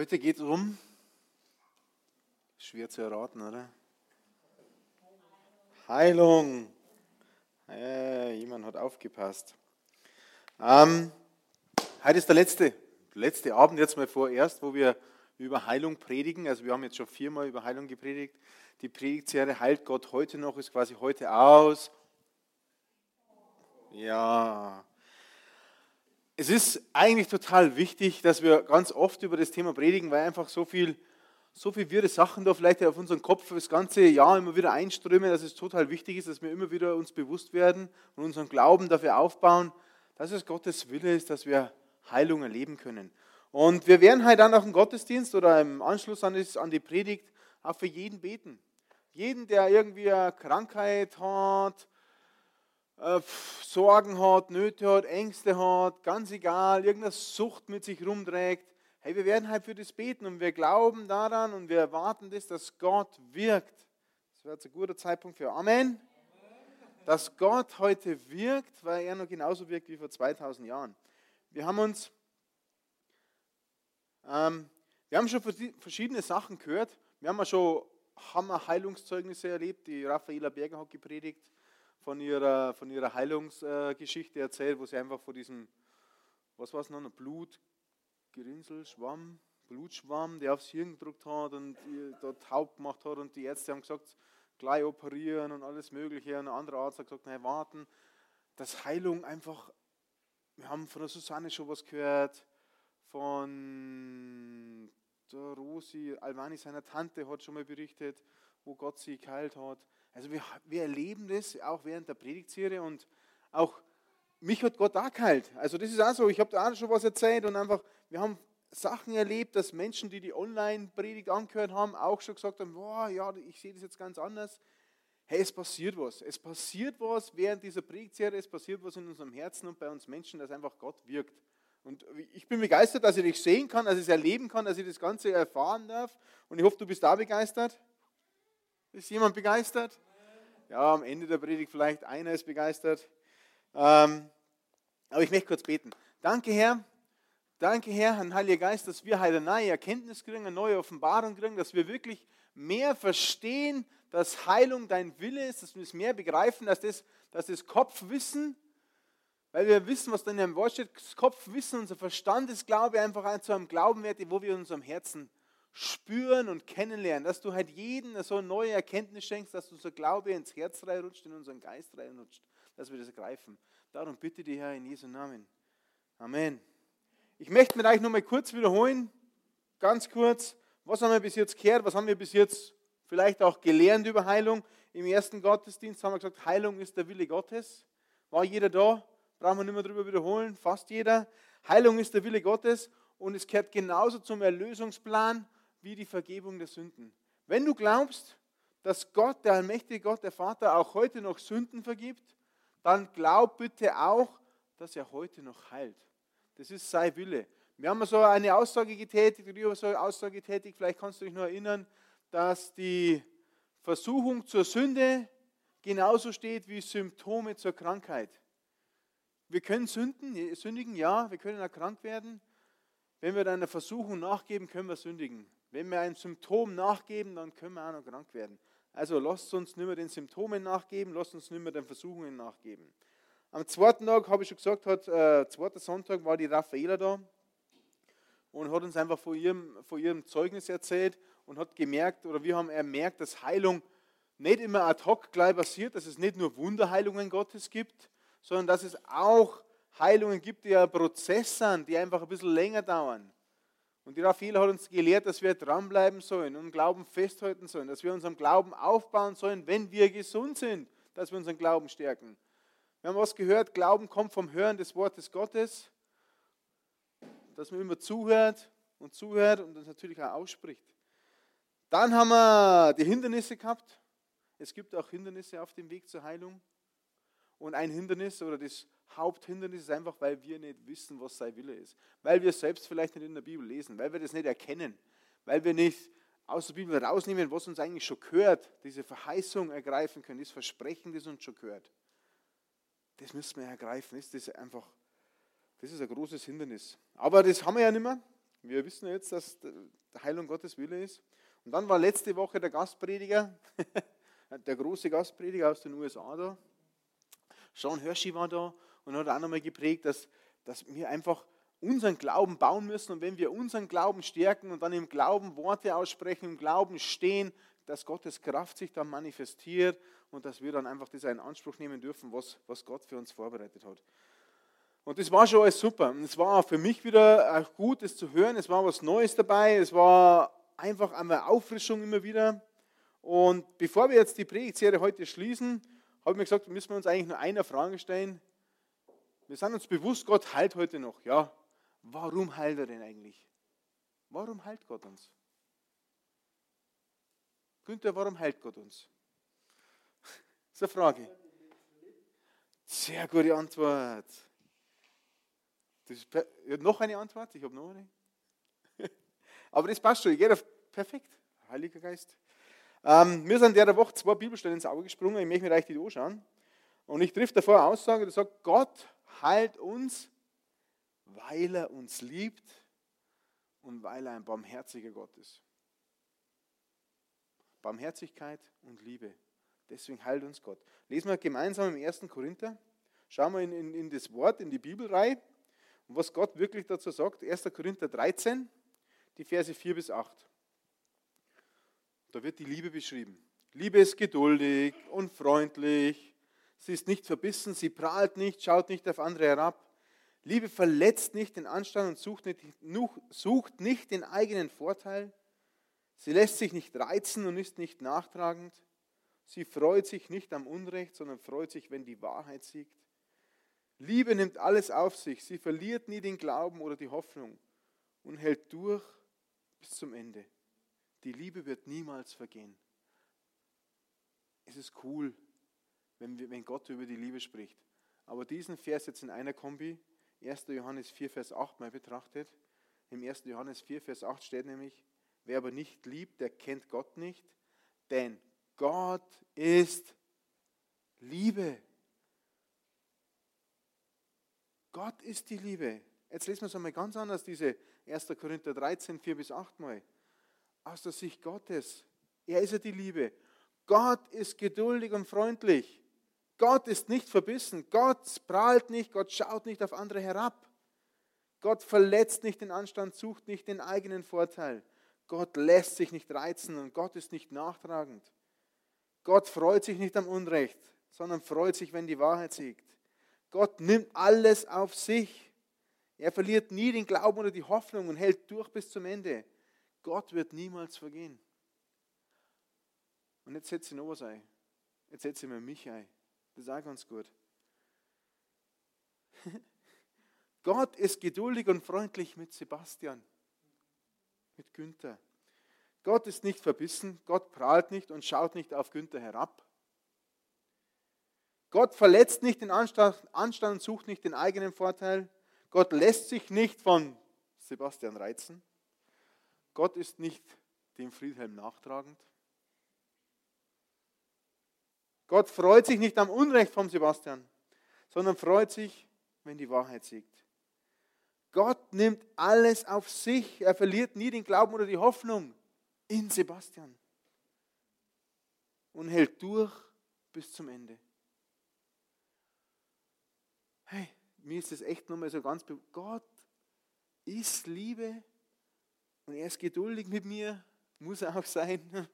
Heute geht es um, schwer zu erraten, oder? Heilung. Äh, jemand hat aufgepasst. Ähm, heute ist der letzte, letzte Abend jetzt mal vorerst, wo wir über Heilung predigen. Also wir haben jetzt schon viermal über Heilung gepredigt. Die Predigtserie Heilt Gott heute noch ist quasi heute aus. Ja, es ist eigentlich total wichtig, dass wir ganz oft über das Thema predigen, weil einfach so viel, so viel wirre Sachen da vielleicht auf unseren Kopf das ganze Jahr immer wieder einströmen, dass es total wichtig ist, dass wir immer wieder uns bewusst werden und unseren Glauben dafür aufbauen, dass es Gottes Wille ist, dass wir Heilung erleben können. Und wir werden halt dann auch im Gottesdienst oder im Anschluss an, die Predigt auch für jeden beten. Jeden, der irgendwie eine Krankheit hat, äh, Sorgen hat, Nöte hat, Ängste hat, ganz egal, irgendeine Sucht mit sich rumträgt. Hey, wir werden halt für das beten und wir glauben daran und wir erwarten das, dass Gott wirkt. Das wäre jetzt ein guter Zeitpunkt für Amen. Dass Gott heute wirkt, weil er noch genauso wirkt wie vor 2000 Jahren. Wir haben uns, ähm, wir haben schon verschiedene Sachen gehört. Wir haben ja schon Hammer Heilungszeugnisse erlebt. Die Raffaela Berger hat gepredigt von ihrer, von ihrer Heilungsgeschichte erzählt, wo sie einfach vor diesem, was war es noch, Blutgerinnsel, Schwamm, Blutschwamm, der aufs Hirn gedruckt hat und dort taub gemacht hat und die Ärzte haben gesagt, gleich operieren und alles Mögliche. Und ein anderer Arzt hat gesagt, nein, warten. Dass Heilung einfach, wir haben von der Susanne schon was gehört, von der Rosi Almani, seiner Tante, hat schon mal berichtet, wo Gott sie geheilt hat. Also wir, wir erleben das auch während der Predigtserie und auch mich hat Gott auch geheilt. Also das ist auch so, ich habe da auch schon was erzählt und einfach, wir haben Sachen erlebt, dass Menschen, die die Online-Predigt angehört haben, auch schon gesagt haben, boah, ja, ich sehe das jetzt ganz anders. Hey, es passiert was. Es passiert was während dieser Predigtserie, es passiert was in unserem Herzen und bei uns Menschen, dass einfach Gott wirkt. Und ich bin begeistert, dass ich dich sehen kann, dass ich es erleben kann, dass ich das Ganze erfahren darf. Und ich hoffe, du bist da begeistert. Ist jemand begeistert? Ja, am Ende der Predigt vielleicht einer ist begeistert. Ähm, aber ich möchte kurz beten. Danke, Herr. Danke, Herr, Herrn Heiliger Geist, dass wir heute eine neue Erkenntnis kriegen, eine neue Offenbarung kriegen, dass wir wirklich mehr verstehen, dass Heilung dein Wille ist, dass wir es mehr begreifen, dass das, dass das Kopfwissen, weil wir wissen, was da in deinem Wort steht, das Kopfwissen, unser Verstandesglaube einfach zu einem Glauben wird, wo wir in unserem Herzen spüren und kennenlernen, dass du halt jeden so eine neue Erkenntnis schenkst, dass unser Glaube ins Herz reinrutscht, in unseren Geist reinrutscht, dass wir das ergreifen. Darum bitte dich, Herr, in Jesu Namen. Amen. Ich möchte mit euch nochmal kurz wiederholen, ganz kurz, was haben wir bis jetzt gehört, was haben wir bis jetzt vielleicht auch gelernt über Heilung. Im ersten Gottesdienst haben wir gesagt, Heilung ist der Wille Gottes. War jeder da? Brauchen wir nicht mehr darüber wiederholen, fast jeder. Heilung ist der Wille Gottes und es gehört genauso zum Erlösungsplan wie die Vergebung der Sünden. Wenn du glaubst, dass Gott, der allmächtige Gott, der Vater, auch heute noch Sünden vergibt, dann glaub bitte auch, dass er heute noch heilt. Das ist sein Wille. Wir haben so eine Aussage getätigt, über so eine Aussage getätigt, vielleicht kannst du dich noch erinnern, dass die Versuchung zur Sünde genauso steht wie Symptome zur Krankheit. Wir können sünden, sündigen, ja, wir können erkrankt werden. Wenn wir einer Versuchung nachgeben, können wir sündigen. Wenn wir einem Symptom nachgeben, dann können wir auch noch krank werden. Also lasst uns nicht mehr den Symptomen nachgeben, lasst uns nicht mehr den Versuchungen nachgeben. Am zweiten Tag, habe ich schon gesagt, hat, äh, zweiter Sonntag war die Raffaela da und hat uns einfach von ihrem, von ihrem Zeugnis erzählt und hat gemerkt, oder wir haben ermerkt, dass Heilung nicht immer ad hoc gleich passiert, dass es nicht nur Wunderheilungen Gottes gibt, sondern dass es auch Heilungen gibt, die ein Prozess sind, die einfach ein bisschen länger dauern. Und die Raphael hat uns gelehrt, dass wir dranbleiben sollen und Glauben festhalten sollen, dass wir unseren Glauben aufbauen sollen, wenn wir gesund sind, dass wir unseren Glauben stärken. Wir haben was gehört, Glauben kommt vom Hören des Wortes Gottes, dass man immer zuhört und zuhört und das natürlich auch ausspricht. Dann haben wir die Hindernisse gehabt. Es gibt auch Hindernisse auf dem Weg zur Heilung. Und ein Hindernis oder das Haupthindernis ist einfach, weil wir nicht wissen, was sein Wille ist. Weil wir selbst vielleicht nicht in der Bibel lesen, weil wir das nicht erkennen, weil wir nicht aus der Bibel rausnehmen, was uns eigentlich schon gehört, diese Verheißung ergreifen können, das Versprechen, das uns schon gehört. Das müssen wir ergreifen. Das ist einfach, das ist ein großes Hindernis. Aber das haben wir ja nicht mehr. Wir wissen jetzt, dass Heilung Gottes Wille ist. Und dann war letzte Woche der Gastprediger, der große Gastprediger aus den USA da. Sean Hershey war da und hat auch nochmal geprägt, dass, dass wir einfach unseren Glauben bauen müssen. Und wenn wir unseren Glauben stärken und dann im Glauben Worte aussprechen, im Glauben stehen, dass Gottes Kraft sich dann manifestiert und dass wir dann einfach das in Anspruch nehmen dürfen, was, was Gott für uns vorbereitet hat. Und das war schon alles super. Und es war für mich wieder gut, das zu hören. Es war was Neues dabei. Es war einfach eine Auffrischung immer wieder. Und bevor wir jetzt die Predigtserie heute schließen, habe ich mir gesagt, müssen wir uns eigentlich nur einer Frage stellen. Wir sind uns bewusst, Gott heilt heute noch. Ja, warum heilt er denn eigentlich? Warum heilt Gott uns? Günther, warum heilt Gott uns? Das ist eine Frage. Sehr gute Antwort. Noch eine Antwort? Ich habe noch eine. Aber das passt schon. Jeder perfekt. Heiliger Geist. Ähm, mir sind der Woche zwei Bibelstellen ins Auge gesprungen. Ich möchte mir euch die anschauen. Und ich trifft davor eine Aussage, die sagt, Gott heilt uns, weil er uns liebt und weil er ein barmherziger Gott ist. Barmherzigkeit und Liebe. Deswegen heilt uns Gott. Lesen wir gemeinsam im 1. Korinther. Schauen wir in, in, in das Wort, in die Bibelreihe und was Gott wirklich dazu sagt. 1. Korinther 13, die Verse 4 bis 8. Da wird die Liebe beschrieben. Liebe ist geduldig und freundlich. Sie ist nicht verbissen, sie prahlt nicht, schaut nicht auf andere herab. Liebe verletzt nicht den Anstand und sucht nicht, sucht nicht den eigenen Vorteil. Sie lässt sich nicht reizen und ist nicht nachtragend. Sie freut sich nicht am Unrecht, sondern freut sich, wenn die Wahrheit siegt. Liebe nimmt alles auf sich. Sie verliert nie den Glauben oder die Hoffnung und hält durch bis zum Ende. Die Liebe wird niemals vergehen. Es ist cool, wenn, wir, wenn Gott über die Liebe spricht. Aber diesen Vers jetzt in einer Kombi, 1. Johannes 4, Vers 8 mal betrachtet. Im 1. Johannes 4, Vers 8 steht nämlich, wer aber nicht liebt, der kennt Gott nicht, denn Gott ist Liebe. Gott ist die Liebe. Jetzt lesen wir es einmal ganz anders, diese 1. Korinther 13, 4 bis 8 mal aus der Sicht Gottes. Er ist ja die Liebe. Gott ist geduldig und freundlich. Gott ist nicht verbissen. Gott prahlt nicht. Gott schaut nicht auf andere herab. Gott verletzt nicht den Anstand, sucht nicht den eigenen Vorteil. Gott lässt sich nicht reizen und Gott ist nicht nachtragend. Gott freut sich nicht am Unrecht, sondern freut sich, wenn die Wahrheit siegt. Gott nimmt alles auf sich. Er verliert nie den Glauben oder die Hoffnung und hält durch bis zum Ende. Gott wird niemals vergehen. Und jetzt setze ich noch was ein. Jetzt setze ich mir mich ein. Das ist auch ganz gut. Gott ist geduldig und freundlich mit Sebastian, mit Günther. Gott ist nicht verbissen, Gott prahlt nicht und schaut nicht auf Günther herab. Gott verletzt nicht den Anstand, Anstand und sucht nicht den eigenen Vorteil. Gott lässt sich nicht von Sebastian reizen. Gott ist nicht dem Friedhelm nachtragend. Gott freut sich nicht am Unrecht vom Sebastian, sondern freut sich, wenn die Wahrheit siegt. Gott nimmt alles auf sich. Er verliert nie den Glauben oder die Hoffnung in Sebastian und hält durch bis zum Ende. Hey, mir ist das echt nochmal so ganz bewusst. Gott ist Liebe und er ist geduldig mit mir, muss er auch sein.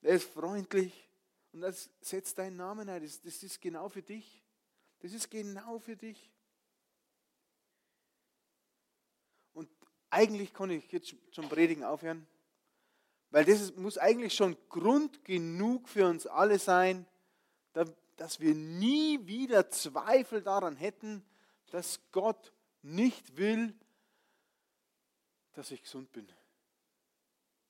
Er ist freundlich. Und das setzt deinen Namen ein. Das, das ist genau für dich. Das ist genau für dich. Und eigentlich kann ich jetzt zum Predigen aufhören, weil das ist, muss eigentlich schon Grund genug für uns alle sein, dass wir nie wieder Zweifel daran hätten, dass Gott nicht will, dass ich gesund bin.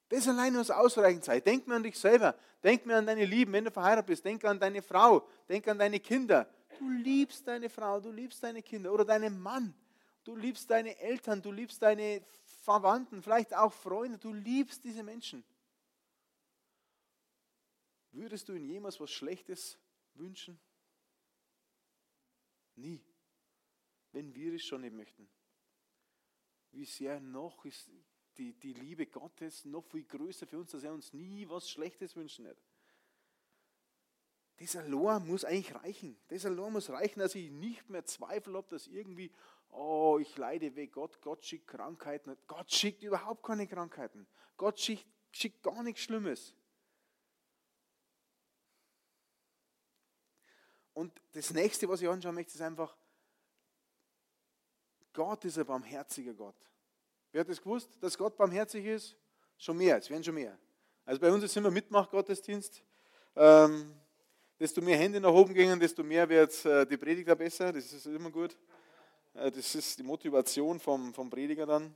Das allein muss ausreichend sein. Denk mir an dich selber. Denk mir an deine Lieben, wenn du verheiratet bist. Denk an deine Frau. Denk an deine Kinder. Du liebst deine Frau, du liebst deine Kinder oder deinen Mann. Du liebst deine Eltern, du liebst deine Verwandten, vielleicht auch Freunde. Du liebst diese Menschen. Würdest du ihnen jemals was Schlechtes wünschen? Nie. Wenn wir es schon nicht möchten. Wie sehr noch ist die, die Liebe Gottes noch viel größer für uns, dass er uns nie was Schlechtes wünschen wird. Dieser Lohr muss eigentlich reichen. Dieser Lohr muss reichen, dass ich nicht mehr Zweifel habe, dass irgendwie, oh, ich leide weg. Gott, Gott schickt Krankheiten. Gott schickt überhaupt keine Krankheiten. Gott schickt, schickt gar nichts Schlimmes. Und das nächste, was ich anschauen möchte, ist einfach, Gott ist ein barmherziger Gott. Wer hat das gewusst, dass Gott barmherzig ist? Schon mehr, es werden schon mehr. Also bei uns ist immer Mitmach-Gottesdienst. Ähm, desto mehr Hände nach oben gehen, desto mehr wird äh, die Prediger besser. Das ist immer gut. Äh, das ist die Motivation vom, vom Prediger dann.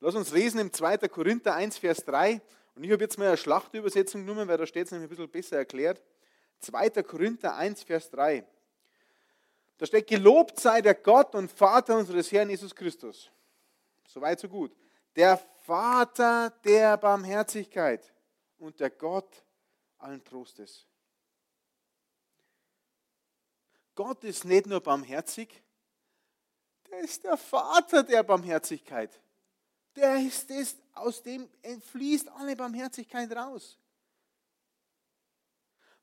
Lass uns lesen im 2. Korinther 1, Vers 3. Und ich habe jetzt mal eine Schlachtübersetzung genommen, weil da steht es nämlich ein bisschen besser erklärt. 2. Korinther 1, Vers 3. Da steht, gelobt sei der Gott und Vater unseres Herrn Jesus Christus Soweit, so gut. Der Vater der Barmherzigkeit und der Gott allen Trostes. Gott ist nicht nur barmherzig, der ist der Vater der Barmherzigkeit. Der ist es, aus dem fließt alle Barmherzigkeit raus.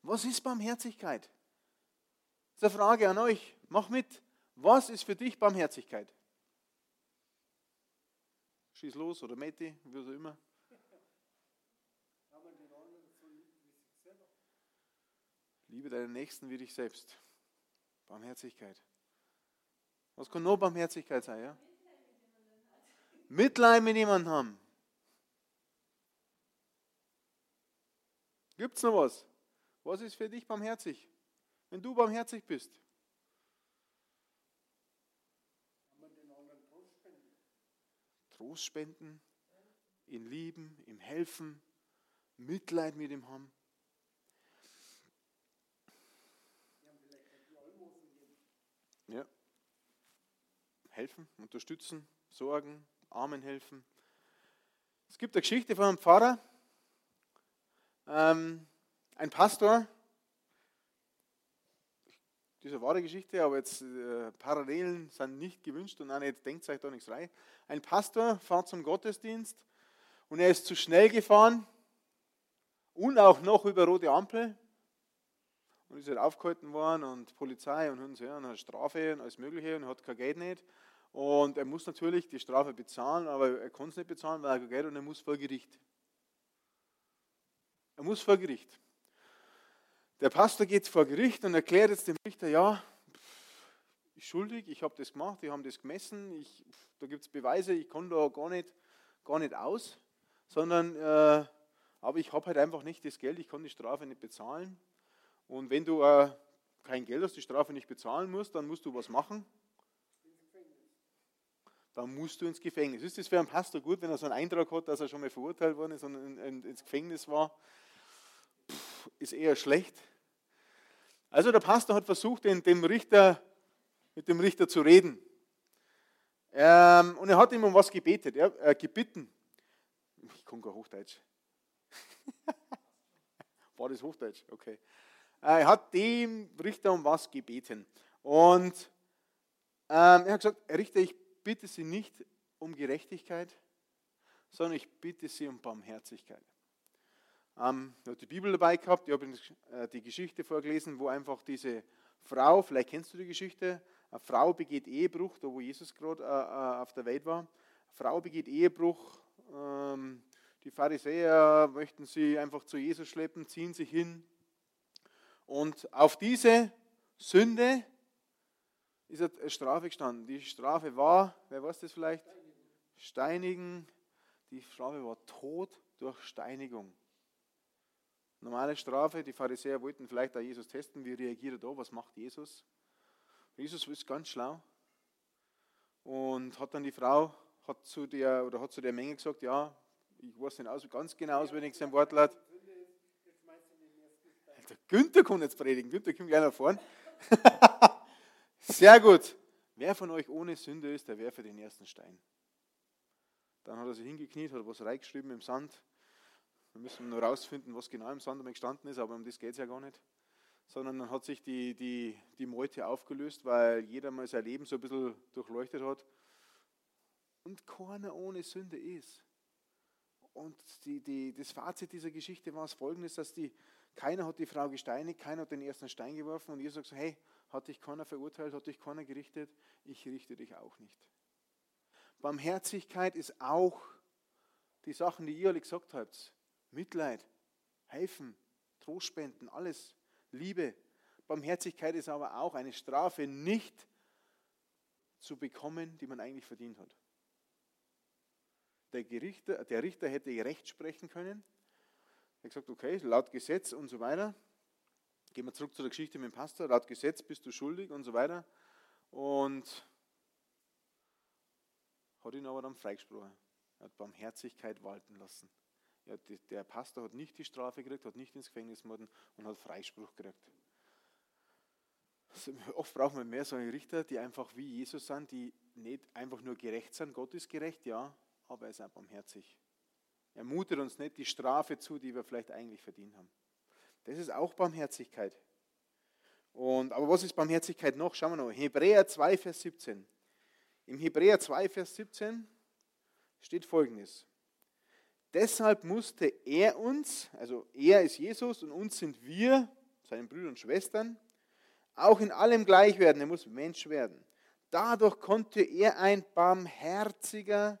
Was ist Barmherzigkeit? Das ist eine Frage an euch. Mach mit. Was ist für dich Barmherzigkeit? Schieß los oder Meti, wie auch immer. Liebe deinen Nächsten wie dich selbst. Barmherzigkeit. Was kann noch Barmherzigkeit sein? Ja? Mitleid mit jemandem haben. Gibt es noch was? Was ist für dich barmherzig? Wenn du barmherzig bist. Trost spenden, ihn lieben, ihm helfen, Mitleid mit ihm haben. Ja. Helfen, unterstützen, sorgen, Armen helfen. Es gibt eine Geschichte von einem Pfarrer, ähm, ein Pastor, diese wahre Geschichte, aber jetzt äh, Parallelen sind nicht gewünscht und auch nicht, denkt euch da nichts rein. Ein Pastor fährt zum Gottesdienst und er ist zu schnell gefahren und auch noch über rote Ampel und ist halt aufgehalten worden und Polizei und, und, ja, eine Strafe und alles Mögliche und hat kein Geld nicht. Und er muss natürlich die Strafe bezahlen, aber er kann es nicht bezahlen, weil er kein Geld hat und er muss vor Gericht. Er muss vor Gericht. Der Pastor geht vor Gericht und erklärt jetzt dem Richter, ja, ich schuldig, ich habe das gemacht, wir haben das gemessen, ich, da gibt es Beweise, ich kann da gar nicht, gar nicht aus, sondern äh, aber ich habe halt einfach nicht das Geld, ich kann die Strafe nicht bezahlen. Und wenn du äh, kein Geld hast, die Strafe nicht bezahlen musst, dann musst du was machen. Dann musst du ins Gefängnis. Ist das für einen Pastor gut, wenn er so einen Eindruck hat, dass er schon mal verurteilt worden ist und ins Gefängnis war? Ist eher schlecht. Also der Pastor hat versucht, dem Richter, mit dem Richter zu reden. Ähm, und er hat ihm um was gebetet, ja, äh, gebeten. Ich kann gar Hochdeutsch. War das Hochdeutsch? Okay. Er hat dem Richter um was gebeten. Und ähm, er hat gesagt, Richter, ich bitte Sie nicht um Gerechtigkeit, sondern ich bitte Sie um Barmherzigkeit. Ähm, ich habe die Bibel dabei gehabt, ich habe äh, die Geschichte vorgelesen, wo einfach diese Frau, vielleicht kennst du die Geschichte, eine Frau begeht Ehebruch, da wo Jesus gerade äh, äh, auf der Welt war. Eine Frau begeht Ehebruch, ähm, die Pharisäer möchten sie einfach zu Jesus schleppen, ziehen sich hin. Und auf diese Sünde ist eine Strafe gestanden. Die Strafe war, wer weiß das vielleicht? Steinigen. Die Strafe war Tod durch Steinigung. Normale Strafe, die Pharisäer wollten vielleicht auch Jesus testen, wie reagiert er da, was macht Jesus? Jesus ist ganz schlau und hat dann die Frau, hat zu der, oder hat zu der Menge gesagt, ja, ich weiß nicht aus, ganz genau auswendig sein Wortlaut. Der Günther kann jetzt predigen. Günther, komm gleich nach vorne. Sehr gut. Wer von euch ohne Sünde ist, der werfe den ersten Stein. Dann hat er sich hingekniet, hat was reingeschrieben im Sand. Wir müssen nur rausfinden, was genau im Sand gestanden ist, aber um das geht es ja gar nicht. Sondern dann hat sich die, die, die Meute aufgelöst, weil jeder mal sein Leben so ein bisschen durchleuchtet hat. Und keiner ohne Sünde ist. Und die, die, das Fazit dieser Geschichte war es folgendes, dass die, keiner hat die Frau gesteinigt, keiner hat den ersten Stein geworfen und Jesus hat gesagt, hey, hat dich keiner verurteilt, hat dich keiner gerichtet, ich richte dich auch nicht. Barmherzigkeit ist auch die Sachen, die ihr alle gesagt habt. Mitleid, helfen, Trost spenden, alles, Liebe. Barmherzigkeit ist aber auch eine Strafe nicht zu bekommen, die man eigentlich verdient hat. Der, Gerichter, der Richter hätte Recht sprechen können. Er hat gesagt, okay, laut Gesetz und so weiter. Gehen wir zurück zu der Geschichte mit dem Pastor. Laut Gesetz bist du schuldig und so weiter. Und hat ihn aber dann freigesprochen. Er hat Barmherzigkeit walten lassen. Ja, der Pastor hat nicht die Strafe gekriegt, hat nicht ins Gefängnis worden und hat Freispruch gekriegt. Also oft brauchen wir mehr solche Richter, die einfach wie Jesus sind, die nicht einfach nur gerecht sind. Gott ist gerecht, ja, aber er ist auch barmherzig. Er mutet uns nicht die Strafe zu, die wir vielleicht eigentlich verdient haben. Das ist auch Barmherzigkeit. Und, aber was ist Barmherzigkeit noch? Schauen wir noch. Hebräer 2, Vers 17. Im Hebräer 2, Vers 17 steht folgendes. Deshalb musste er uns, also er ist Jesus und uns sind wir, seine Brüder und Schwestern, auch in allem gleich werden. Er muss Mensch werden. Dadurch konnte er ein barmherziger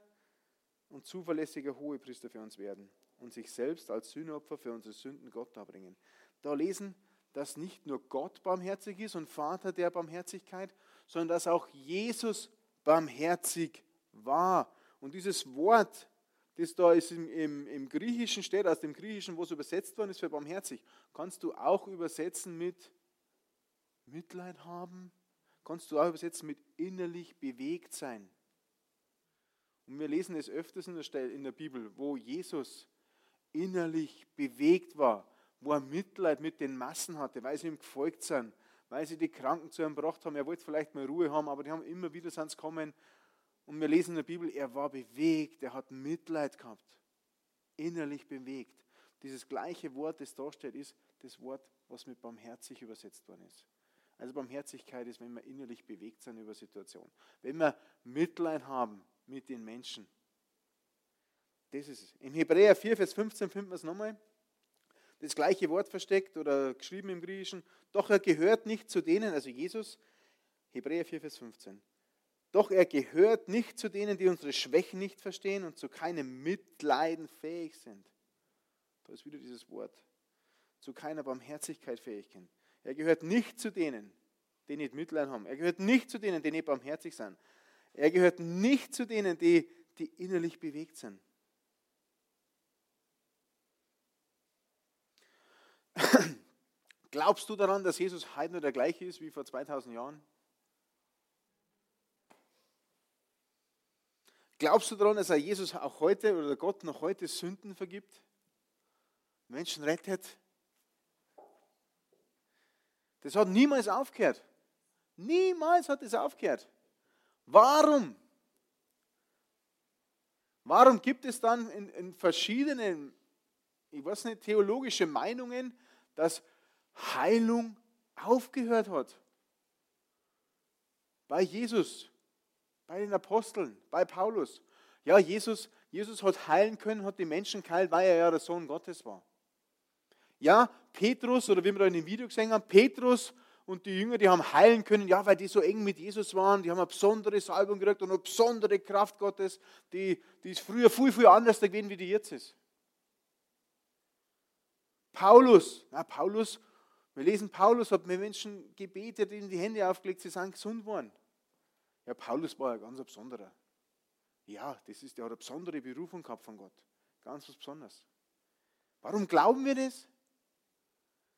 und zuverlässiger Hohepriester für uns werden und sich selbst als Sühnopfer für unsere Sünden Gott darbringen. Da lesen, dass nicht nur Gott barmherzig ist und Vater der Barmherzigkeit, sondern dass auch Jesus barmherzig war. Und dieses Wort, das da ist im, im, im Griechischen steht, aus dem Griechischen, wo es übersetzt worden ist für barmherzig, kannst du auch übersetzen mit Mitleid haben, kannst du auch übersetzen mit innerlich bewegt sein. Und wir lesen es öfters in der, Stelle, in der Bibel, wo Jesus innerlich bewegt war, wo er Mitleid mit den Massen hatte, weil sie ihm gefolgt sind, weil sie die Kranken zu ihm gebracht haben. Er wollte vielleicht mal Ruhe haben, aber die haben immer wieder sonst kommen. Und wir lesen in der Bibel, er war bewegt, er hat Mitleid gehabt, innerlich bewegt. Dieses gleiche Wort, das da steht, ist das Wort, was mit barmherzig übersetzt worden ist. Also Barmherzigkeit ist, wenn wir innerlich bewegt sind über Situationen. Wenn wir Mitleid haben mit den Menschen. Das ist es. Im Hebräer 4, Vers 15 finden wir es nochmal. Das gleiche Wort versteckt oder geschrieben im Griechischen. Doch er gehört nicht zu denen, also Jesus, Hebräer 4, Vers 15. Doch er gehört nicht zu denen, die unsere Schwächen nicht verstehen und zu keinem Mitleiden fähig sind. Da ist wieder dieses Wort. Zu keiner Barmherzigkeit fähig sind. Er gehört nicht zu denen, die nicht Mitleid haben. Er gehört nicht zu denen, die nicht barmherzig sind. Er gehört nicht zu denen, die, die innerlich bewegt sind. Glaubst du daran, dass Jesus heute noch der gleiche ist wie vor 2000 Jahren? Glaubst du daran, dass Jesus auch heute oder Gott noch heute Sünden vergibt? Menschen rettet? Das hat niemals aufgehört. Niemals hat es aufgehört. Warum? Warum gibt es dann in, in verschiedenen, ich weiß nicht, theologische Meinungen, dass Heilung aufgehört hat? Bei Jesus, bei den Aposteln, bei Paulus. Ja, Jesus, Jesus hat heilen können, hat die Menschen geheilt, weil er ja der Sohn Gottes war. Ja, Petrus, oder wie wir da in dem Video gesehen haben, Petrus und die Jünger, die haben heilen können, ja, weil die so eng mit Jesus waren, die haben eine besondere Salbung gekriegt und eine besondere Kraft Gottes, die, die ist früher viel, viel anders gewesen, wie die jetzt ist. Paulus, na, Paulus, wir lesen, Paulus hat mit Menschen gebetet, ihnen die Hände aufgelegt, sie sind gesund worden. Ja, Paulus war ein ganz besonderer. Ja, das ist, der hat eine besondere Berufung gehabt von Gott. Ganz was Besonderes. Warum glauben wir das?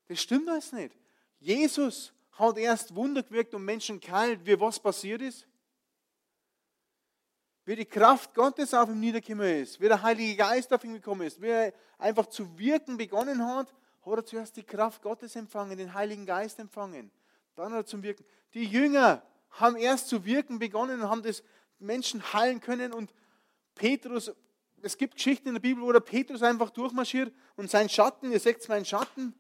Das stimmt alles nicht. Jesus hat erst Wunder gewirkt und Menschen geheilt, wie was passiert ist. wie die Kraft Gottes auf ihm niedergekommen ist, wie der Heilige Geist auf ihn gekommen ist, wie er einfach zu wirken begonnen hat, hat er zuerst die Kraft Gottes empfangen, den Heiligen Geist empfangen. Dann hat er zum Wirken. Die Jünger haben erst zu wirken begonnen und haben das Menschen heilen können und Petrus, es gibt Geschichten in der Bibel, wo der Petrus einfach durchmarschiert und sein Schatten, ihr seht meinen Schatten,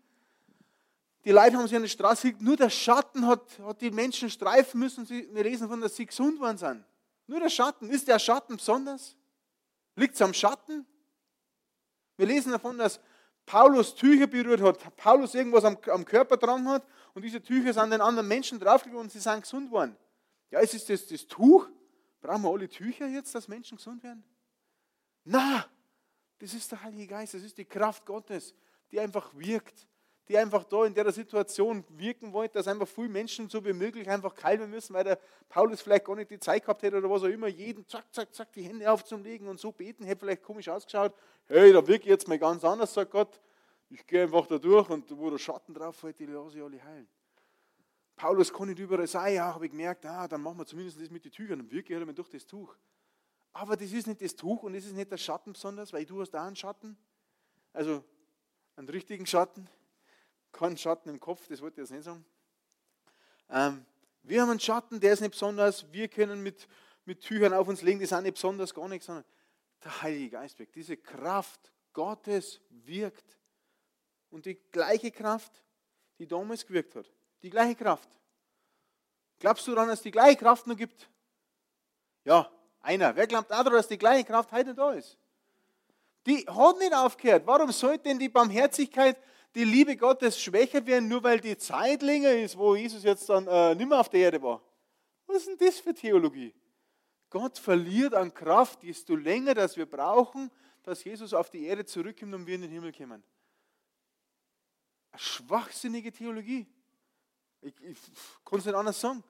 die Leute haben sich an der Straße gelegt, nur der Schatten hat, hat die Menschen streifen müssen, wir lesen von, dass sie gesund worden sind. Nur der Schatten. Ist der Schatten besonders? Liegt es am Schatten? Wir lesen davon, dass Paulus Tücher berührt hat, Paulus irgendwas am, am Körper dran hat und diese Tücher sind den anderen Menschen draufgegangen und sie sind gesund worden. Ja, ist es das, das Tuch? Brauchen wir alle Tücher jetzt, dass Menschen gesund werden? Na, das ist der Heilige Geist, das ist die Kraft Gottes, die einfach wirkt die einfach da in der Situation wirken wollte, dass einfach viele Menschen so wie möglich einfach kalben müssen, weil der Paulus vielleicht gar nicht die Zeit gehabt hätte oder was auch immer, jeden zack, zack, zack, die Hände aufzulegen und so beten, hätte vielleicht komisch ausgeschaut. Hey, da wirke ich jetzt mal ganz anders, sagt Gott. Ich gehe einfach da durch und wo der Schatten drauf fällt, die lasse ich alle heilen. Paulus kann nicht überall sein, ja, habe ich gemerkt, ah, dann machen wir zumindest das mit den Tüchern, dann wirke ich halt durch das Tuch. Aber das ist nicht das Tuch und das ist nicht der Schatten besonders, weil du hast da einen Schatten, also einen richtigen Schatten keinen Schatten im Kopf, das wollte ich jetzt nicht sagen. Ähm, wir haben einen Schatten, der ist nicht besonders. Wir können mit, mit Tüchern auf uns legen, die sind nicht besonders, gar nichts, sondern der Heilige Geist wirkt. Diese Kraft Gottes wirkt. Und die gleiche Kraft, die damals gewirkt hat, die gleiche Kraft. Glaubst du daran, dass es die gleiche Kraft noch gibt? Ja, einer. Wer glaubt auch daran, dass die gleiche Kraft heute da ist? Die hat nicht aufgehört. Warum sollte denn die Barmherzigkeit die Liebe Gottes schwächer werden, nur weil die Zeit länger ist, wo Jesus jetzt dann äh, nicht mehr auf der Erde war. Was ist denn das für Theologie? Gott verliert an Kraft, desto länger das wir brauchen, dass Jesus auf die Erde zurückkommt und wir in den Himmel kommen. Eine schwachsinnige Theologie. Ich, ich kann es nicht anders sagen.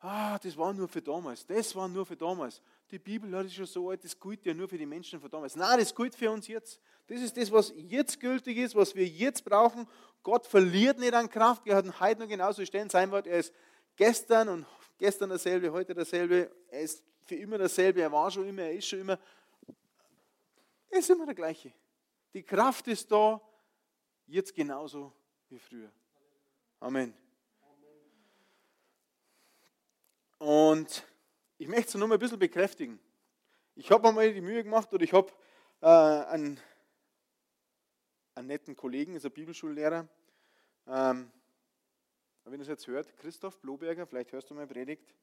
Ah, das war nur für damals. Das war nur für damals. Die Bibel hat es schon so alt, das gilt ja nur für die Menschen von damals. Nein, das gilt für uns jetzt. Das ist das, was jetzt gültig ist, was wir jetzt brauchen. Gott verliert nicht an Kraft. Wir hatten heute noch genauso stehen. Sein Wort, er ist gestern und gestern dasselbe, heute dasselbe. Er ist für immer dasselbe. Er war schon immer, er ist schon immer. Er ist immer der gleiche. Die Kraft ist da, jetzt genauso wie früher. Amen. Und ich möchte es nur mal ein bisschen bekräftigen. Ich habe einmal die Mühe gemacht oder ich habe äh, einen einen netten Kollegen, ist ein Bibelschullehrer. Ähm, wenn ihr es jetzt hört, Christoph Bloberger, vielleicht hörst du mal Predigt,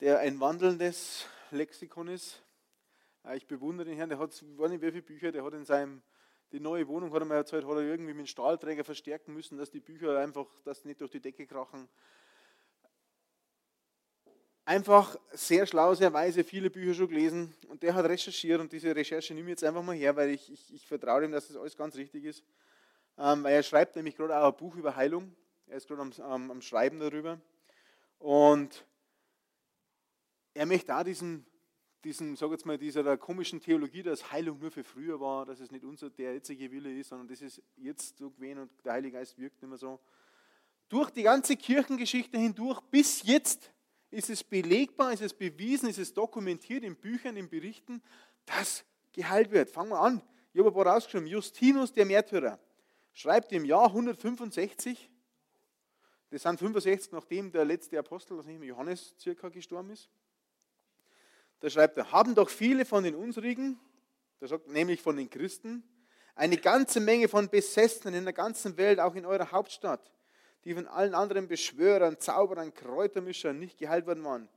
der ein wandelndes Lexikon ist. Äh, ich bewundere den Herrn, der hat, ich weiß nicht, wie viele Bücher, der hat in seinem, die neue Wohnung, hat er mir erzählt, hat er irgendwie mit dem Stahlträger verstärken müssen, dass die Bücher einfach, dass nicht durch die Decke krachen einfach sehr schlau, sehr weise, viele Bücher schon gelesen und der hat recherchiert und diese Recherche nehme ich jetzt einfach mal her, weil ich, ich, ich vertraue ihm, dass das alles ganz richtig ist. Ähm, weil er schreibt nämlich gerade auch ein Buch über Heilung. Er ist gerade am, am, am Schreiben darüber. Und er möchte auch diesen, diesen sag jetzt mal, dieser komischen Theologie, dass Heilung nur für früher war, dass es nicht unser der jetzige Wille ist, sondern das ist jetzt so gewesen und der Heilige Geist wirkt nicht mehr so. Durch die ganze Kirchengeschichte hindurch bis jetzt ist es belegbar, ist es bewiesen, ist es dokumentiert in Büchern, in Berichten, dass geheilt wird. Fangen wir an. Ich habe ein paar rausgeschrieben. Justinus, der Märtyrer, schreibt im Jahr 165, das sind 65, nachdem der letzte Apostel, nicht Johannes, circa gestorben ist. Da schreibt er, haben doch viele von den unsrigen, der sagt nämlich von den Christen, eine ganze Menge von Besessenen in der ganzen Welt, auch in eurer Hauptstadt, die von allen anderen Beschwörern, Zauberern, Kräutermischern nicht geheilt worden waren.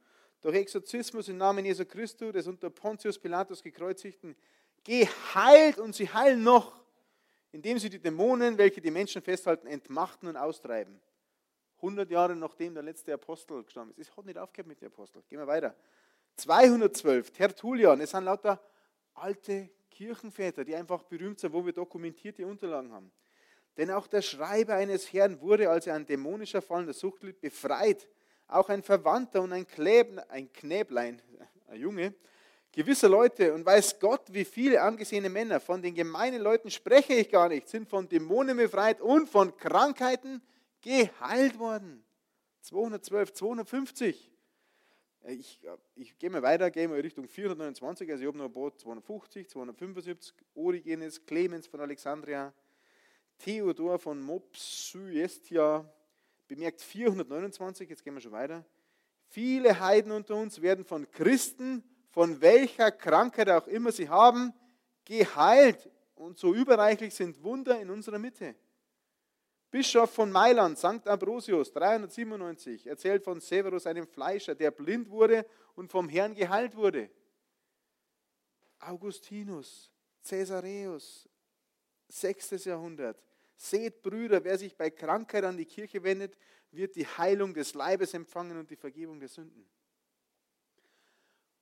Durch Exorzismus im Namen Jesu Christi, des unter Pontius Pilatus gekreuzigten, geheilt und sie heilen noch, indem sie die Dämonen, welche die Menschen festhalten, entmachten und austreiben. 100 Jahre nachdem der letzte Apostel gestorben ist. Es hat nicht aufgehört mit den Aposteln. Gehen wir weiter. 212, Tertullian, es sind lauter alte Kirchenväter, die einfach berühmt sind, wo wir dokumentierte Unterlagen haben. Denn auch der Schreiber eines Herrn wurde, als er an dämonischer fallender Sucht litt, befreit. Auch ein Verwandter und ein, Kläb, ein Knäblein, ein Junge, gewisser Leute, und weiß Gott, wie viele angesehene Männer, von den gemeinen Leuten spreche ich gar nicht, sind von Dämonen befreit und von Krankheiten geheilt worden. 212, 250. Äh, ich, ich gehe mal weiter, gehe mal Richtung 429, also ich habe noch ein paar 250, 275, Origenes, Clemens von Alexandria, Theodor von Mopsuestia, bemerkt 429, jetzt gehen wir schon weiter. Viele Heiden unter uns werden von Christen, von welcher Krankheit auch immer sie haben, geheilt. Und so überreichlich sind Wunder in unserer Mitte. Bischof von Mailand, St. Ambrosius, 397, erzählt von Severus, einem Fleischer, der blind wurde und vom Herrn geheilt wurde. Augustinus, Caesareus, 6. Jahrhundert. Seht, Brüder, wer sich bei Krankheit an die Kirche wendet, wird die Heilung des Leibes empfangen und die Vergebung der Sünden.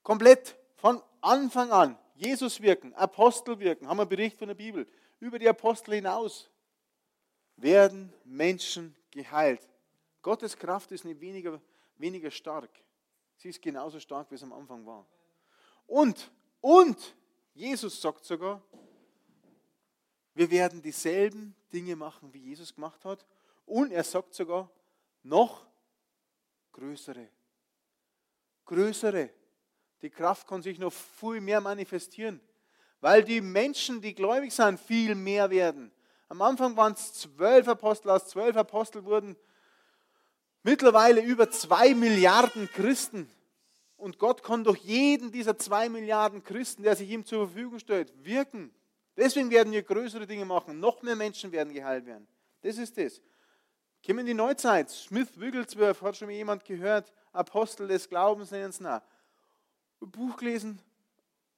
Komplett von Anfang an. Jesus wirken, Apostel wirken, haben wir einen Bericht von der Bibel. Über die Apostel hinaus werden Menschen geheilt. Gottes Kraft ist nicht weniger, weniger stark. Sie ist genauso stark, wie es am Anfang war. Und, und, Jesus sagt sogar, wir werden dieselben Dinge machen, wie Jesus gemacht hat. Und er sagt sogar, noch größere. Größere. Die Kraft kann sich noch viel mehr manifestieren, weil die Menschen, die gläubig sind, viel mehr werden. Am Anfang waren es zwölf Apostel, aus zwölf Apostel wurden mittlerweile über zwei Milliarden Christen. Und Gott kann durch jeden dieser zwei Milliarden Christen, der sich ihm zur Verfügung stellt, wirken. Deswegen werden wir größere Dinge machen. Noch mehr Menschen werden geheilt werden. Das ist es. Kommen in die Neuzeit. Smith Wigglesworth, hat schon jemand gehört, Apostel des Glaubens nennen es nach. Buch gelesen,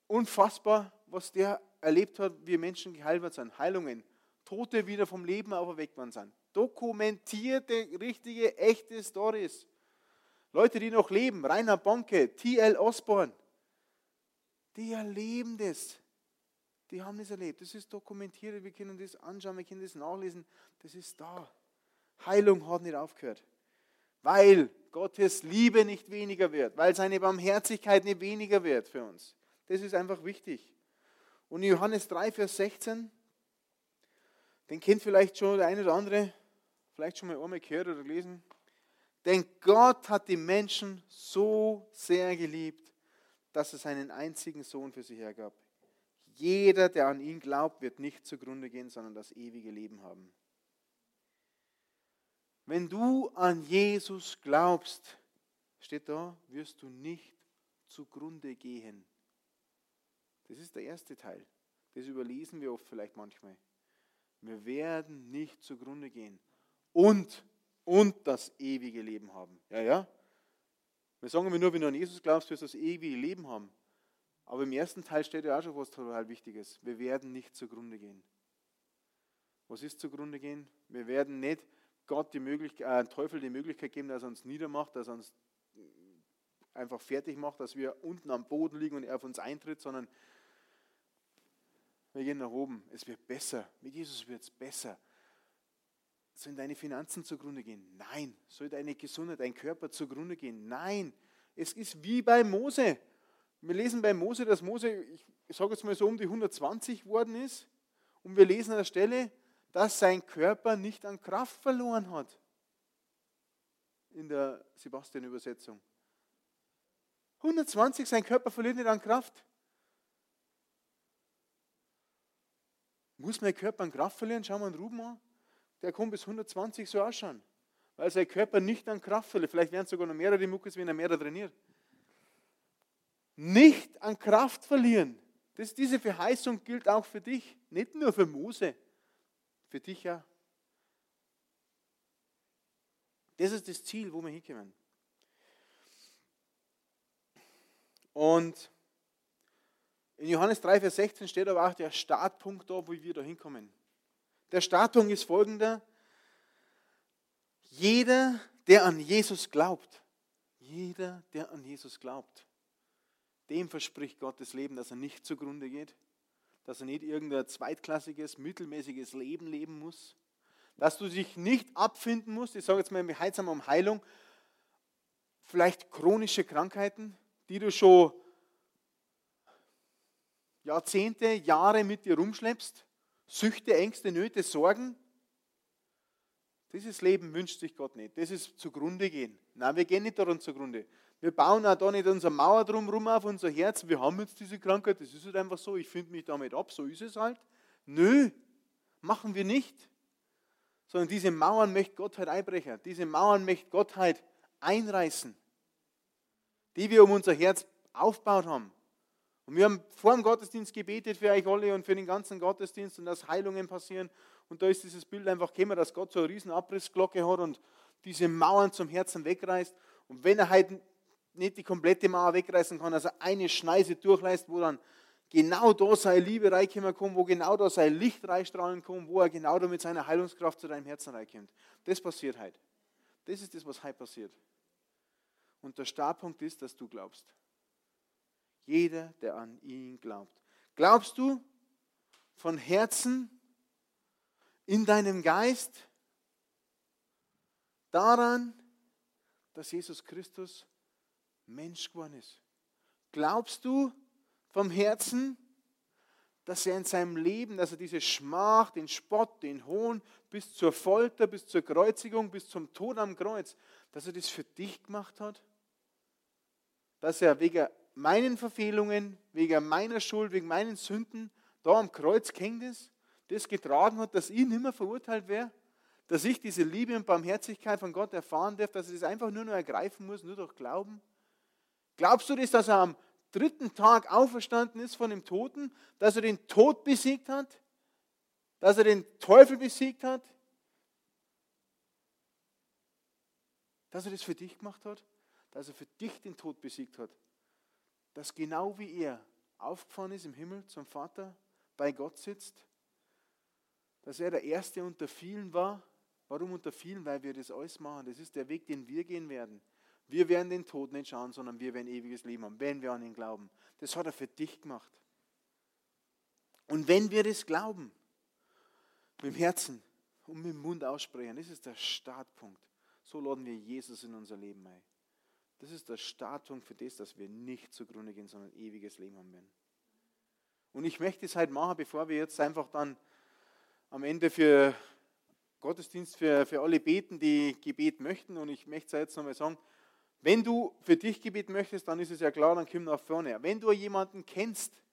unfassbar, was der erlebt hat, wie Menschen geheilt werden sind. Heilungen. Tote wieder vom Leben auferweckt worden sind. Dokumentierte, richtige, echte Stories. Leute, die noch leben, Rainer Bonke, T.L. Osborne, die erleben das. Die haben das erlebt. Das ist dokumentiert. Wir können das anschauen, wir können das nachlesen. Das ist da. Heilung hat nicht aufgehört. Weil Gottes Liebe nicht weniger wird, weil seine Barmherzigkeit nicht weniger wird für uns. Das ist einfach wichtig. Und Johannes 3, Vers 16, den kennt vielleicht schon der eine oder andere, vielleicht schon mal einmal gehört oder gelesen. Denn Gott hat die Menschen so sehr geliebt, dass er seinen einzigen Sohn für sie hergab. Jeder, der an ihn glaubt, wird nicht zugrunde gehen, sondern das ewige Leben haben. Wenn du an Jesus glaubst, steht da, wirst du nicht zugrunde gehen. Das ist der erste Teil. Das überlesen wir oft vielleicht manchmal. Wir werden nicht zugrunde gehen. Und, und das ewige Leben haben. Ja, ja. Wir sagen immer nur, wenn du an Jesus glaubst, wirst du das ewige Leben haben. Aber im ersten Teil steht ja auch schon was total Wichtiges. Wir werden nicht zugrunde gehen. Was ist zugrunde gehen? Wir werden nicht Gott die Möglichkeit, äh, Teufel die Möglichkeit geben, dass er uns niedermacht, dass er uns einfach fertig macht, dass wir unten am Boden liegen und er auf uns eintritt, sondern wir gehen nach oben. Es wird besser. Mit Jesus wird es besser. Sollen deine Finanzen zugrunde gehen? Nein. Soll deine Gesundheit, dein Körper zugrunde gehen? Nein. Es ist wie bei Mose. Wir lesen bei Mose, dass Mose, ich sage jetzt mal so, um die 120 worden ist. Und wir lesen an der Stelle, dass sein Körper nicht an Kraft verloren hat. In der Sebastian-Übersetzung. 120, sein Körper verliert nicht an Kraft. Muss mein Körper an Kraft verlieren? Schau mal einen Ruben an. Der kann bis 120 so ausschauen. Weil sein Körper nicht an Kraft verliert. Vielleicht werden sogar noch mehrere Muckes, wenn er mehr trainiert. Nicht an Kraft verlieren. Das, diese Verheißung gilt auch für dich. Nicht nur für Mose. Für dich ja. Das ist das Ziel, wo wir hinkommen. Und in Johannes 3, Vers 16 steht aber auch der Startpunkt da, wo wir da hinkommen. Der Startpunkt ist folgender. Jeder, der an Jesus glaubt, jeder, der an Jesus glaubt, dem verspricht Gott das Leben, dass er nicht zugrunde geht, dass er nicht irgendein zweitklassiges, mittelmäßiges Leben leben muss, dass du dich nicht abfinden musst, ich sage jetzt mal heilsam um Heilung, vielleicht chronische Krankheiten, die du schon Jahrzehnte, Jahre mit dir rumschleppst, Süchte, Ängste, Nöte, Sorgen. Dieses Leben wünscht sich Gott nicht. Das ist zugrunde gehen. Nein, wir gehen nicht daran zugrunde. Wir bauen auch da nicht unsere Mauer drumherum auf unser Herz. Wir haben jetzt diese Krankheit, das ist halt einfach so. Ich finde mich damit ab, so ist es halt. Nö, machen wir nicht. Sondern diese Mauern möchte Gott halt einbrechen. Diese Mauern möchte Gott halt einreißen, die wir um unser Herz aufgebaut haben. Und wir haben vor dem Gottesdienst gebetet für euch alle und für den ganzen Gottesdienst und dass Heilungen passieren. Und da ist dieses Bild einfach gekommen, dass Gott so eine riesen Abrissglocke hat und diese Mauern zum Herzen wegreißt. Und wenn er halt nicht die komplette Mauer wegreißen kann, also eine Schneise durchlässt, wo dann genau da seine Liebe reinkommen kann, wo genau da sein Licht reinstrahlen kann, wo er genau da mit seiner Heilungskraft zu deinem Herzen reinkommt. Das passiert heute. Das ist das, was heute passiert. Und der Startpunkt ist, dass du glaubst. Jeder, der an ihn glaubt. Glaubst du von Herzen in deinem Geist daran, dass Jesus Christus Mensch geworden ist? Glaubst du vom Herzen, dass er in seinem Leben, dass er diese Schmach, den Spott, den Hohn bis zur Folter, bis zur Kreuzigung, bis zum Tod am Kreuz, dass er das für dich gemacht hat? Dass er wegen meinen Verfehlungen, wegen meiner Schuld, wegen meinen Sünden da am Kreuz hängt ist, das getragen hat, dass ich nicht mehr verurteilt wäre? Dass ich diese Liebe und Barmherzigkeit von Gott erfahren darf, dass ich das einfach nur noch ergreifen muss, nur durch Glauben? Glaubst du das, dass er am dritten Tag auferstanden ist von dem Toten, dass er den Tod besiegt hat, dass er den Teufel besiegt hat, dass er das für dich gemacht hat, dass er für dich den Tod besiegt hat, dass genau wie er aufgefahren ist im Himmel zum Vater, bei Gott sitzt, dass er der Erste unter vielen war. Warum unter vielen? Weil wir das alles machen. Das ist der Weg, den wir gehen werden. Wir werden den Tod nicht schauen, sondern wir werden ewiges Leben haben, wenn wir an ihn glauben. Das hat er für dich gemacht. Und wenn wir das glauben, mit dem Herzen und mit dem Mund aussprechen, das ist der Startpunkt. So laden wir Jesus in unser Leben ein. Das ist der Startpunkt für das, dass wir nicht zugrunde gehen, sondern ewiges Leben haben werden. Und ich möchte es halt machen, bevor wir jetzt einfach dann am Ende für Gottesdienst für, für alle beten, die Gebet möchten. Und ich möchte es jetzt nochmal sagen, wenn du für dich Gebet möchtest, dann ist es ja klar, dann komm nach vorne. Wenn du jemanden kennst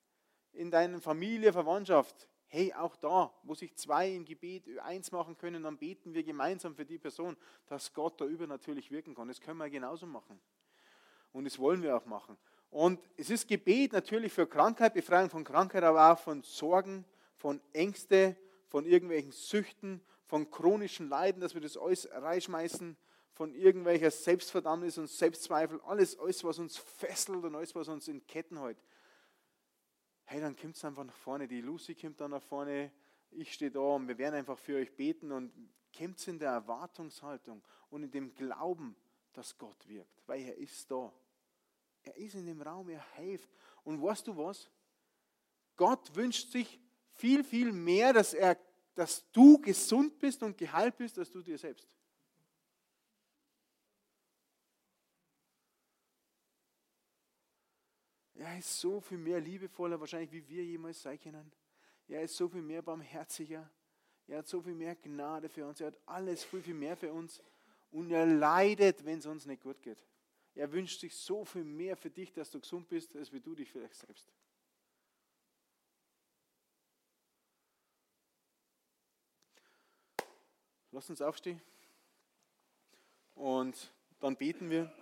in deiner Familie, Verwandtschaft, hey, auch da, wo sich zwei im Gebet eins machen können, dann beten wir gemeinsam für die Person, dass Gott da übernatürlich wirken kann. Das können wir genauso machen. Und das wollen wir auch machen. Und es ist Gebet natürlich für Krankheit, Befreiung von Krankheit, aber auch von Sorgen, von Ängste, von irgendwelchen Süchten, von chronischen Leiden, dass wir das alles reinschmeißen von irgendwelcher Selbstverdammnis und Selbstzweifel, alles, alles, was uns fesselt und alles, was uns in Ketten hält. Hey, dann kommt es einfach nach vorne. Die Lucy kommt dann nach vorne, ich stehe da und wir werden einfach für euch beten und kommt in der Erwartungshaltung und in dem Glauben, dass Gott wirkt, weil er ist da. Er ist in dem Raum, er hilft. Und weißt du was? Gott wünscht sich viel, viel mehr, dass, er, dass du gesund bist und geheilt bist, als du dir selbst. Er ist so viel mehr liebevoller, wahrscheinlich wie wir jemals sein können. Er ist so viel mehr barmherziger. Er hat so viel mehr Gnade für uns. Er hat alles viel, viel mehr für uns. Und er leidet, wenn es uns nicht gut geht. Er wünscht sich so viel mehr für dich, dass du gesund bist, als wie du dich vielleicht selbst. Lass uns aufstehen. Und dann beten wir.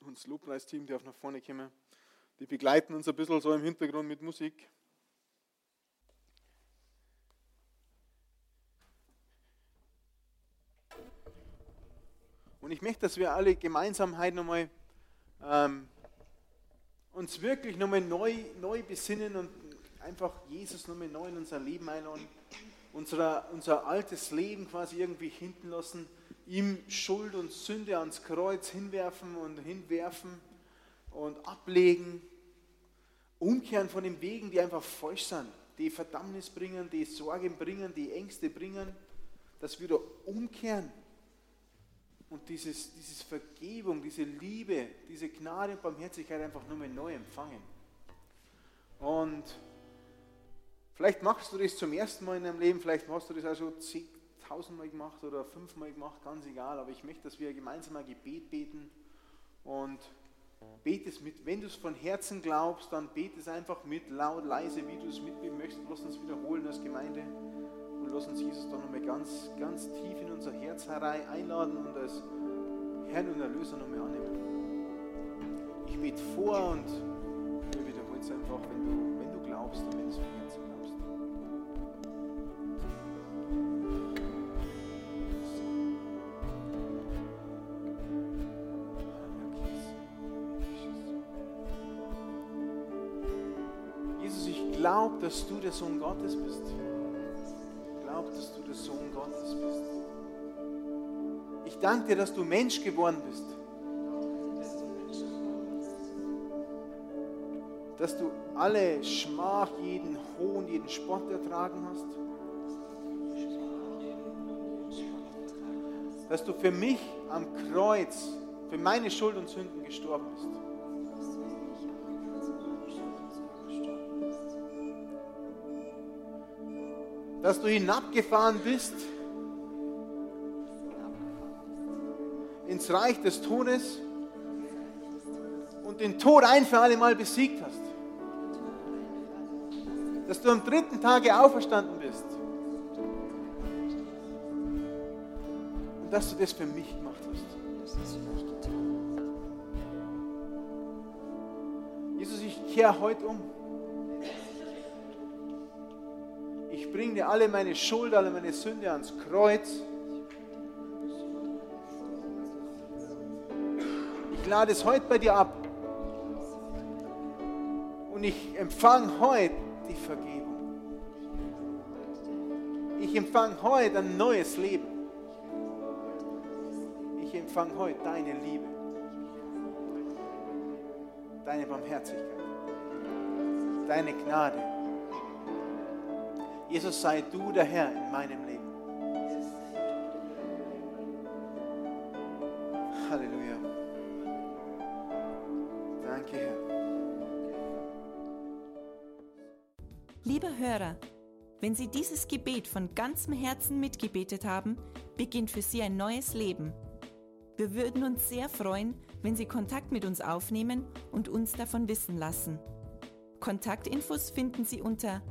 Das Lobpreisteam darf nach vorne kommen. Die begleiten uns ein bisschen so im Hintergrund mit Musik. Und ich möchte, dass wir alle gemeinsam heute nochmal ähm, uns wirklich nochmal neu, neu besinnen und einfach Jesus nochmal neu in unser Leben einladen. Unser, unser altes Leben quasi irgendwie hinten lassen, ihm Schuld und Sünde ans Kreuz hinwerfen und hinwerfen und ablegen, umkehren von den Wegen, die einfach falsch sind, die Verdammnis bringen, die Sorgen bringen, die Ängste bringen, dass wir da umkehren und dieses, dieses Vergebung, diese Liebe, diese Gnade und Barmherzigkeit einfach nur mal neu empfangen. Und vielleicht machst du das zum ersten Mal in deinem Leben, vielleicht hast du das auch schon zigtausendmal gemacht oder fünfmal gemacht, ganz egal, aber ich möchte, dass wir gemeinsam ein Gebet beten Und bete es mit. Wenn du es von Herzen glaubst, dann bete es einfach mit, laut, leise, wie du es mitbeten möchtest. Lass uns wiederholen als Gemeinde lass uns Jesus doch nochmal ganz, ganz tief in unser Herz herein einladen und als Herrn und Erlöser nochmal annehmen. Ich bete vor und wir wiederholen es einfach, wenn du, wenn du glaubst und wenn du es von Herzen glaubst. Jesus, ich glaube, dass du der Sohn Gottes bist. Dass du der Sohn Gottes bist. Ich danke dir, dass du Mensch geworden bist. Dass du alle Schmach, jeden Hohn, jeden Spott ertragen hast. Dass du für mich am Kreuz, für meine Schuld und Sünden gestorben bist. Dass du hinabgefahren bist ins Reich des Todes und den Tod ein für alle Mal besiegt hast. Dass du am dritten Tage auferstanden bist. Und dass du das für mich gemacht hast. Jesus, ich kehre heute um. Bringe alle meine Schuld, alle meine Sünde ans Kreuz. Ich lade es heute bei dir ab. Und ich empfange heute die Vergebung. Ich empfange heute ein neues Leben. Ich empfange heute deine Liebe, deine Barmherzigkeit, deine Gnade. Jesus, sei du der Herr in meinem Leben. Halleluja. Danke, Herr. Lieber Hörer, wenn Sie dieses Gebet von ganzem Herzen mitgebetet haben, beginnt für Sie ein neues Leben. Wir würden uns sehr freuen, wenn Sie Kontakt mit uns aufnehmen und uns davon wissen lassen. Kontaktinfos finden Sie unter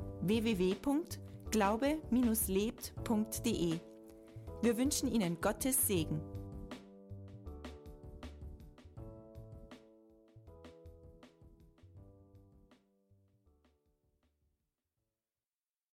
www.glaube-lebt.de. Wir wünschen Ihnen Gottes Segen.